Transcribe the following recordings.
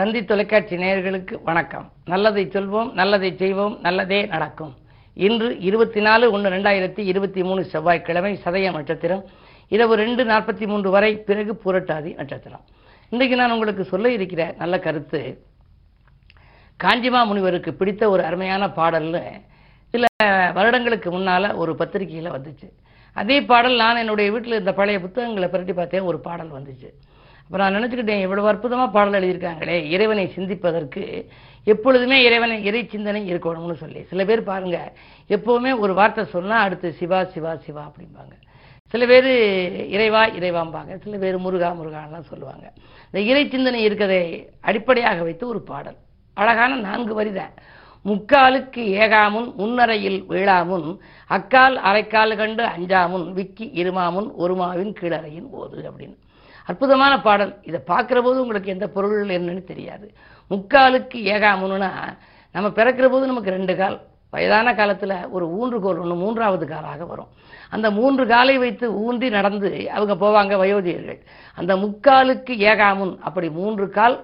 தந்தி தொலைக்காட்சி நேயர்களுக்கு வணக்கம். நல்லதை சொல்வோம் நல்லதை செய்வோம் நல்லதே நடக்கும். இன்று இருபத்தி நாலு ஒன்று ரெண்டாயிரத்தி இருபத்தி மூணு செவ்வாய்க்கிழமை சதய நட்சத்திரம். இரவு ரெண்டு நாற்பத்தி மூன்று வரை பிறகு புரட்டாதி நட்சத்திரம். இன்றைக்கு நான் உங்களுக்கு சொல்ல இருக்கிற நல்ல கருத்து காஞ்சிமா முனிவருக்கு பிடித்த ஒரு அருமையான பாடல்னு சில வருடங்களுக்கு முன்னால் ஒரு பத்திரிகையில் வந்துச்சு. அதே பாடல் நான் என்னுடைய வீட்டில் இந்த பழைய புத்தகங்களை புரட்டி பார்த்தேன் ஒரு பாடல் வந்துச்சு. அப்போ நான் நினச்சிக்கிட்டேன் இவ்வளவு அற்புதமாக பாடல் எழுதியிருக்காங்களே இறைவனை சிந்திப்பதற்கு எப்பொழுதுமே இறைவனை இறை சிந்தனை இருக்கணும்னு சொல்லி. சில பேர் பாருங்கள் எப்போவுமே ஒரு வார்த்தை சொன்னால் அடுத்து சிவா சிவா சிவா அப்படிம்பாங்க. சில பேர் இறைவா இறைவாம்பாங்க. சில பேர் முருகா முருகான்லாம் சொல்லுவாங்க. இந்த இறை சிந்தனை இருக்கதை அடிப்படையாக வைத்து ஒரு பாடல். அழகான நான்கு வரிதான் முக்காலுக்கு ஏகாமுன் முன்னறையில் வீழாமுன் அக்கால் அரைக்கால் கண்டு அஞ்சாமுன் விக்கி இருமாமுன் ஒருமாவின் கீழறையின் ஓது அப்படின்னு. அற்புதமான பாடல். இதை பார்க்குற போது உங்களுக்கு எந்த பொருள் என்னன்னு தெரியாது. முக்காலுக்கு ஏகாமுன்னா நம்ம பிறக்கிற போது நமக்கு ரெண்டு கால். வயதான காலத்தில் ஒரு ஊன்றுகோல் ஒன்று மூன்றாவது காலாக வரும். அந்த மூன்று காலை வைத்து ஊன்றி நடந்து அவங்க போவாங்க வயோதிகர்கள். அந்த முக்காலுக்கு ஏகாமுன் அப்படி மூன்று கால்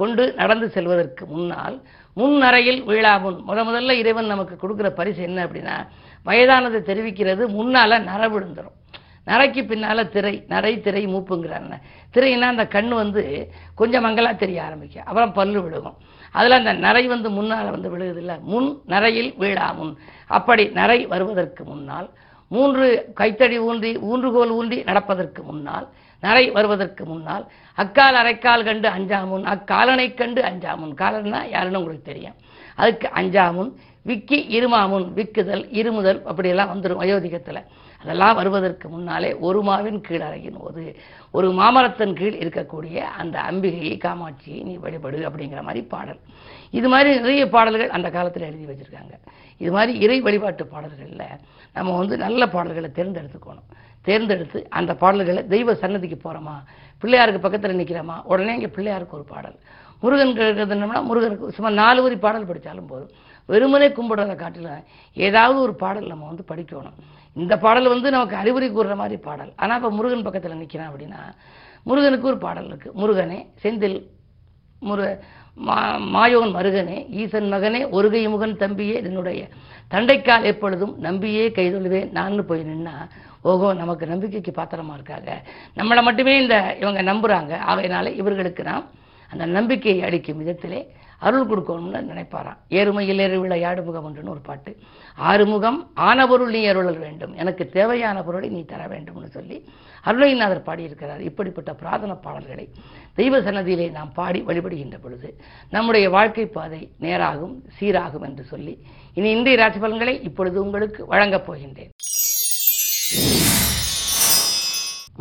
கொண்டு நடந்து செல்வதற்கு முன்னால் முன்னறையில் வீழாமுன். முத முதல்ல இறைவன் நமக்கு கொடுக்குற பரிசு என்ன அப்படின்னா வயதானதை தெரிவிக்கிறது முன்னால் நரவிழுந்துடும் நரைக்கு பின்னால திரை நரை திரை மூப்புங்கிறாங்க திரைன்னா அந்த கண் வந்து கொஞ்சம் மங்கலாக தெரிய ஆரம்பிக்கும். அப்புறம் பல்லு விழுகும். அதில் அந்த நரை வந்து முன்னால் வந்து விழுகுதில்ல. முன் நரையில் வீழாமுன் அப்படி நரை வருவதற்கு முன்னால் மூன்று கைத்தடி ஊன்றி ஊன்றுகோல் ஊன்றி நடப்பதற்கு முன்னால் நரை வருவதற்கு முன்னால் அக்கால் அரைக்கால் கண்டு அஞ்சாமுன் அக்காலனை கண்டு அஞ்சாமுன் காலன்னா யாருன்னு உங்களுக்கு தெரியும். அதுக்கு அஞ்சாமுன் விக்கி இருமாமுன் விக்குதல் இருமுதல் அப்படியெல்லாம் வந்துடும் வயோதிகத்தில் அதெல்லாம் வருவதற்கு முன்னாலே ஒரு மாவின் கீழ் அறையின் போது ஒரு மாமரத்தின் கீழ் இருக்கக்கூடிய அந்த அம்பிகையை காமாட்சியை நீ வழிபடு அப்படிங்கிற மாதிரி பாடல். இது மாதிரி நிறைய பாடல்கள் அந்த காலத்தில் எழுதி வச்சுருக்காங்க. இது மாதிரி இறை வழிபாட்டு பாடல்களில் நம்ம வந்து நல்ல பாடல்களை தேர்ந்தெடுத்துக்கணும். தேர்ந்தெடுத்து அந்த பாடல்களை தெய்வ சன்னதிக்கு போகிறோமா பிள்ளையாருக்கு பக்கத்தில் நிற்கிறோமா உடனே இங்கே பிள்ளையாருக்கு ஒரு பாடல். முருகன் என்னன்னா முருகனுக்கு சும்மா நாலு வரி பாடல் படித்தாலும் போதும். வெறுமனே கும்பிடுறத காட்டில் ஏதாவது ஒரு பாடல் நம்ம வந்து படிக்கணும். இந்த பாடல் வந்து நமக்கு அறிவுரை கூறுற மாதிரி பாடல். ஆனால் இப்போ முருகன் பக்கத்தில் நிற்கிறான் அப்படின்னா முருகனுக்கு ஒரு பாடல் இருக்குது முருகனே செந்தில் முரு மா மாயோன் மருகனே ஈசன் மகனே ஒருகை முகன் தம்பியே என்னுடைய தண்டைக்கால் எப்பொழுதும் நம்பியே கைதொழுவேன். நான் போய் நின்னா ஓஹோ நமக்கு நம்பிக்கைக்கு பாத்திரமா இருக்காங்க. நம்மளை மட்டுமே இந்த இவங்க நம்புகிறாங்க ஆகையினால இவர்களுக்கு நாம் அந்த நம்பிக்கையை அளிக்கும் விதத்திலே அருள் கொடுக்கணும்னு நினைப்பாராம். ஏறுமையில் ஏறு விளையாடு முகம் ஒன்றுன்னு ஒரு பாட்டு. ஆறுமுகம் ஆன பொருள் நீ அருளல் வேண்டும். எனக்கு தேவையான பொருளை நீ தர வேண்டும்னு சொல்லி அருளைநாதர் பாடியிருக்கிறார். இப்படிப்பட்ட பிரார்த்தன பாடல்களை தெய்வ சன்னதியிலே நாம் பாடி வழிபடுகின்ற பொழுது நம்முடைய வாழ்க்கை பாதை நேராகும் சீராகும் என்று சொல்லி இனி இந்திய ராசி பலன்களை இப்பொழுது உங்களுக்கு வழங்கப் போகின்றேன்.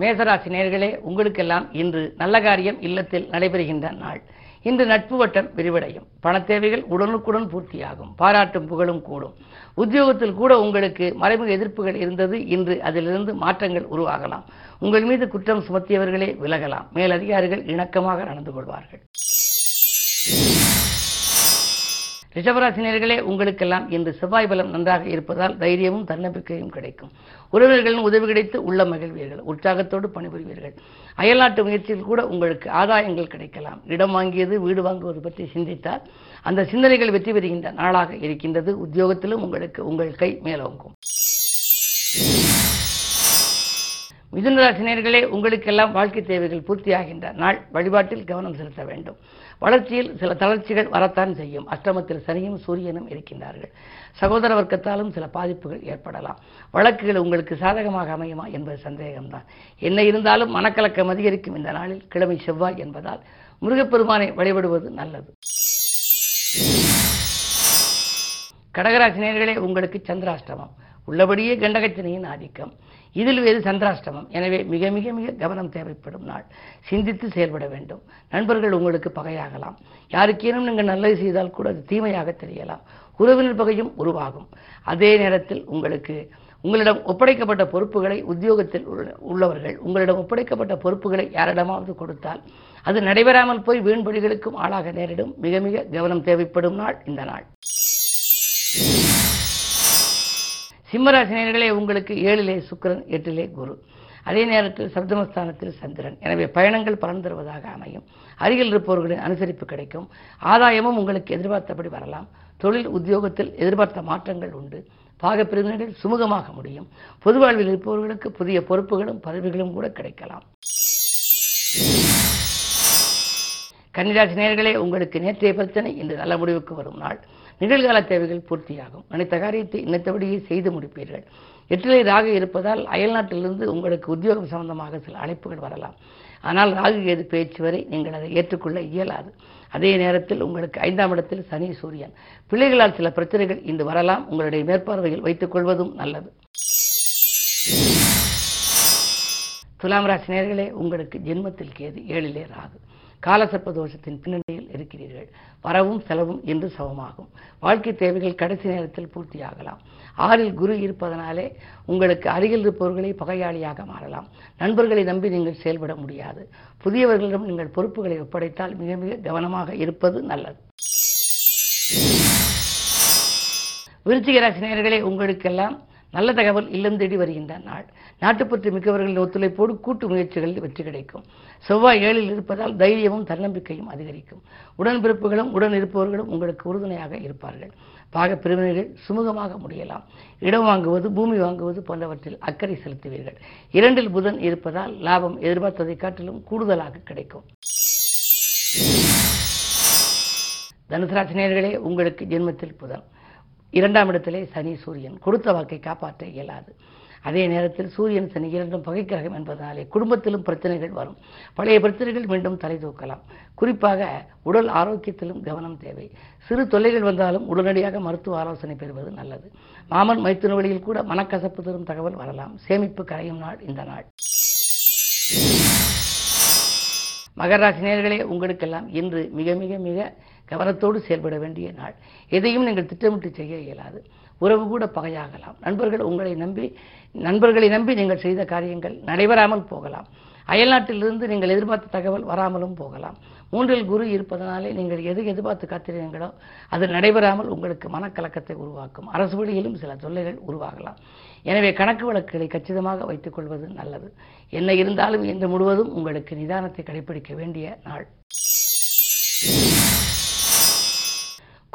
மேசராசி நேர்களே உங்களுக்கெல்லாம் இன்று நல்ல காரியம் இல்லத்தில் நடைபெறுகின்ற நாள். இன்று நட்பு வட்டம் விரிவடையும். பணத்தேவைகள் உடனுக்குடன் பூர்த்தியாகும். பாராட்டும் புகழும் கூடும். உத்தியோகத்தில் கூட உங்களுக்கு மறைமுக எதிர்ப்புகள் இருந்தது. இன்று அதிலிருந்து மாற்றங்கள் உருவாகலாம். உங்கள் மீது குற்றம் சுமத்தியவர்களே விலகலாம். மேலதிகாரிகள் இணக்கமாக நடந்து கொள்வார்கள். ரிஷபராசினியர்களே உங்களுக்கெல்லாம் இன்று செவ்வாய் பலம் நன்றாக இருப்பதால் தைரியமும் தன்னம்பிக்கையும் கிடைக்கும். உறவினர்களின் உதவி கிடைத்து உள்ள மகிழ்வீர்கள் உற்சாகத்தோடு பணிபுரிவீர்கள். அயல்நாட்டு முயற்சியில் கூட உங்களுக்கு ஆதாயங்கள் கிடைக்கலாம். இடம் வாங்கியது வீடு வாங்குவது பற்றி சிந்தித்தால் அந்த சிந்தனைகள் வெற்றி பெறுகின்ற நாளாக இருக்கின்றது. உத்தியோகத்திலும் உங்களுக்கு உங்கள் கை மேலோங்கும். மிதுனராசினியர்களே உங்களுக்கெல்லாம் வாழ்க்கை தேவைகள் பூர்த்தியாகின்ற நாள். வழிபாட்டில் கவனம் செலுத்த வேண்டும். வளர்ச்சியில் சில தளர்ச்சிகள் வரத்தான் செய்யும். அஷ்டமத்தில் சனியும் சூரியனும் இருக்கின்றார்கள். சகோதர வர்க்கத்தாலும் சில பாதிப்புகள் ஏற்படலாம். வழக்குகள் உங்களுக்கு சாதகமாக அமையுமா என்பது சந்தேகம்தான். என்ன இருந்தாலும் மனக்கலக்கம் அதிகரிக்கும் இந்த நாளில். கிழமை செவ்வாய் என்பதால் முருகப்பெருமானை வழிபடுவது நல்லது. கடகராசினியர்களே உங்களுக்கு சந்திராஷ்டமம். உள்ளபடியே கண்டகச்சனையின் ஆதிக்கம். இதில் வேறு சந்திராஷ்டமம். எனவே மிக மிக மிக கவனம் தேவைப்படும் நாள். சிந்தித்து செயல்பட வேண்டும். நண்பர்கள் உங்களுக்கு பகையாகலாம். யாருக்கேனும் நீங்கள் நல்லது செய்தால் கூட அது தீமையாக தெரியலாம். உறவினர் பகையும் உருவாகும். அதே நேரத்தில் உங்களுக்கு உங்களிடம் ஒப்படைக்கப்பட்ட பொறுப்புகளை உத்தியோகத்தில் உள்ளவர்கள் உங்களிடம் ஒப்படைக்கப்பட்ட பொறுப்புகளை யாரிடமாவது கொடுத்தால் அது நடைபெறாமல் போய் வீண்படிகளுக்கும் ஆளாக நேரிடும். மிக மிக கவனம் தேவைப்படும் நாள் இந்த நாள். சிம்மராசினியர்களே உங்களுக்கு ஏழிலே சுக்கிரன் எட்டிலே குரு. அதே நேரத்தில் சப்தமஸ்தானத்தில் சந்திரன். எனவே பயணங்கள் பலன் தருவதாக அமையும். அருகில் இருப்பவர்களின் அனுசரிப்பு கிடைக்கும். ஆதாயமும் உங்களுக்கு எதிர்பார்த்தபடி வரலாம். தொழில் உத்தியோகத்தில் எதிர்பார்த்த மாற்றங்கள் உண்டு. பாகப்பிரிவினர்கள் சுமூகமாக முடியும். பொது வாழ்வில் இருப்பவர்களுக்கு புதிய பொறுப்புகளும் பதவிகளும் கூட கிடைக்கலாம். கன்னிராசி நேர்களே உங்களுக்கு நேற்றைய பிரச்சனை இன்று நல்ல முடிவுக்கு வரும் நாள். நிகழ்கால தேவைகள் பூர்த்தியாகும். அனைத்த காரியத்தை நினைத்தபடியே செய்து முடிப்பீர்கள். எட்டிலை ராகு இருப்பதால் அயல்நாட்டிலிருந்து உங்களுக்கு உத்தியோகம் சம்பந்தமாக சில அழைப்புகள் வரலாம். ஆனால் ராகு கேது பேச்சு வரை நீங்கள் அதை ஏற்றுக்கொள்ள இயலாது. அதே நேரத்தில் உங்களுக்கு ஐந்தாம் இடத்தில் சனி சூரியன். பிள்ளைகளால் சில பிரச்சனைகள் இன்று வரலாம். உங்களுடைய மேற்பார்வையில் வைத்துக் கொள்வதும் நல்லது. துலாம் ராசி நேர்களே உங்களுக்கு ஜென்மத்தில் கேது ஏழிலே ராகு. காலசர்ப்ப தோஷத்தின் பின்னணி இருக்கிறீர்கள் வரவும் செலவும் என்று சமமாகும். வாழ்க்கை தேவைகள் கடைசி நேரத்தில் பூர்த்தியாகலாம். ஆறில் குரு இருப்பதனாலே உங்களுக்கு அருகில் இருப்பவர்களை பகையாளியாக மாறலாம். நண்பர்களை நம்பி நீங்கள் செயல்பட முடியாது. புதியவர்களிடம் நீங்கள் பொறுப்புகளை ஒப்படைத்தால் மிக மிக கவனமாக இருப்பது நல்லது. விருச்சிக ராசி உங்களுக்கெல்லாம் நல்ல தகவல் இல்லம் தேடி வருகின்ற நாள். நாட்டுப்பற்று மிக்கவர்களின் ஒத்துழைப்போடு கூட்டு முயற்சிகளில் வெற்றி கிடைக்கும். செவ்வாய் ஏழில் இருப்பதால் தைரியமும் தன்னம்பிக்கையும் அதிகரிக்கும். உடன்பிறப்புகளும் உடன் இருப்பவர்களும் உங்களுக்கு உறுதுணையாக இருப்பார்கள். பாக பிரிவினைகள் சுமூகமாக முடியலாம். இடம் வாங்குவது பூமி வாங்குவது போன்றவற்றில் அக்கறை செலுத்துவீர்கள். இரண்டில் புதன் இருப்பதால் லாபம் எதிர்பார்த்ததை காட்டிலும் கூடுதலாக கிடைக்கும். தனுசராசினியர்களே உங்களுக்கு ஜென்மத்தில் புதன். இரண்டாம் இடத்திலே சனி சூரியன். கொடுத்த வாக்கை காப்பாற்ற இயலாது. அதே நேரத்தில் சூரியன் சனி இரண்டும் பகைக்கிரகம் என்பதனாலே குடும்பத்திலும் பிரச்சனைகள் வரும். பழைய பிரச்சனைகள் மீண்டும் தலை தூக்கலாம். குறிப்பாக உடல் ஆரோக்கியத்திலும் கவனம் தேவை. சிறு தொல்லைகள் வந்தாலும் உடனடியாக மருத்துவ ஆலோசனை பெறுவது நல்லது. மாமன் மைத்துன வழியில் கூட மனக்கசப்பு தரும் தகவல் வரலாம். சேமிப்பு கரையும் நாள் இந்த நாள். மகராசி நேர்களே உங்களுக்கெல்லாம் இன்று மிக மிக மிக கவனத்தோடு செயல்பட வேண்டிய நாள். எதையும் நீங்கள் திட்டமிட்டு செய்ய இயலாது. உறவு கூட பகையாகலாம். நண்பர்கள் உங்களை நம்பி நண்பர்களை நம்பி நீங்கள் செய்த காரியங்கள் நடைபெறாமல் போகலாம். அயல்நாட்டிலிருந்து நீங்கள் எதிர்பார்த்த தகவல் வராமலும் போகலாம். மூன்றில் குரு இருப்பதனாலே நீங்கள் எது எதிர்பார்த்து காத்திருந்தீங்களோ அது நடைபெறாமல் உங்களுக்கு மனக்கலக்கத்தை உருவாக்கும். அரசு வழியிலும் சில தொல்லைகள் உருவாகலாம். எனவே கணக்கு வழக்குகளை கச்சிதமாக வைத்துக் கொள்வது நல்லது. என்ன இருந்தாலும் இன்று முழுவதும் உங்களுக்கு நிதானத்தை கடைபிடிக்க வேண்டிய நாள்.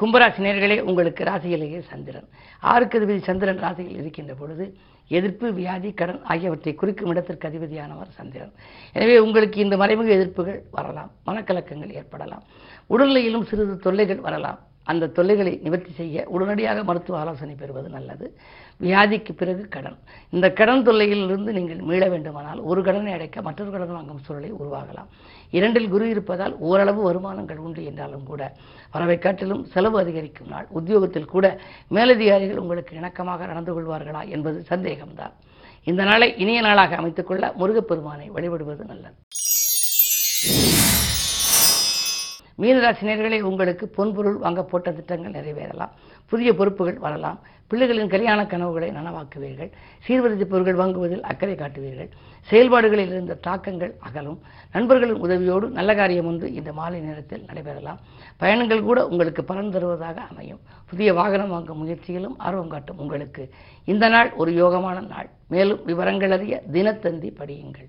கும்பராசி நேர்களே உங்களுக்கு ராசியிலேயே சந்திரன். ஆறுக்கு அதிபதி சந்திரன் ராசியில் இருக்கின்ற பொழுது எதிர்ப்பு வியாதி கடன் ஆகியவற்றை குறிக்கும் இடத்திற்கு அதிபதியானவர் சந்திரன். எனவே உங்களுக்கு இந்த மறைமுக எதிர்ப்புகள் வரலாம் மனக்கலக்கங்கள் ஏற்படலாம் உடல்நிலையிலும் சிறிது தொல்லைகள் வரலாம். அந்த தொல்லைகளை நிவர்த்தி செய்ய உடனடியாக மருத்துவ ஆலோசனை பெறுவது நல்லது. வியாதிக்கு பிறகு கடன். இந்த கடன் தொல்லையிலிருந்து நீங்கள் மீள வேண்டுமானால் ஒரு கடனை அடைக்க மற்றொரு கடன் வாங்கும் சூழலை உருவாகலாம். இரண்டில் குரு இருப்பதால் ஓரளவு வருமானங்கள் உண்டு என்றாலும் கூட வரவை காட்டிலும் செலவு அதிகரிக்கும் நாள். உத்தியோகத்தில் கூட மேலதிகாரிகள் உங்களுக்கு இணக்கமாக நடந்து கொள்வார்களா என்பது சந்தேகம்தான். இந்த நாளை இனிய நாளாக அமைத்துக்கொள்ள முருகப்பெருமானை வழிபடுவது நல்லது. மீனராசினியர்களே உங்களுக்கு பொன்பொருள் வாங்க போட்ட திட்டங்கள் நிறைவேறலாம். புதிய பொறுப்புகள் வரலாம். பிள்ளைகளின் கல்யாண கனவுகளை நனவாக்குவீர்கள். சீர்வரிசை பொருட்கள் வாங்குவதில் அக்கறை காட்டுவீர்கள். செயல்பாடுகளில் இருந்த தாக்கங்கள் அகலும். நண்பர்களின் உதவியோடு நல்ல காரியம் ஒன்று இந்த மாலை நேரத்தில் நடைபெறலாம். பயணங்கள் கூட உங்களுக்கு பலன் தருவதாக அமையும். புதிய வாகனம் வாங்கும் முயற்சியிலும் ஆர்வம் காட்டும் உங்களுக்கு. இந்த நாள் ஒரு யோகமான நாள். மேலும் விவரங்கள் அறிய தினத்தந்தி படியுங்கள்.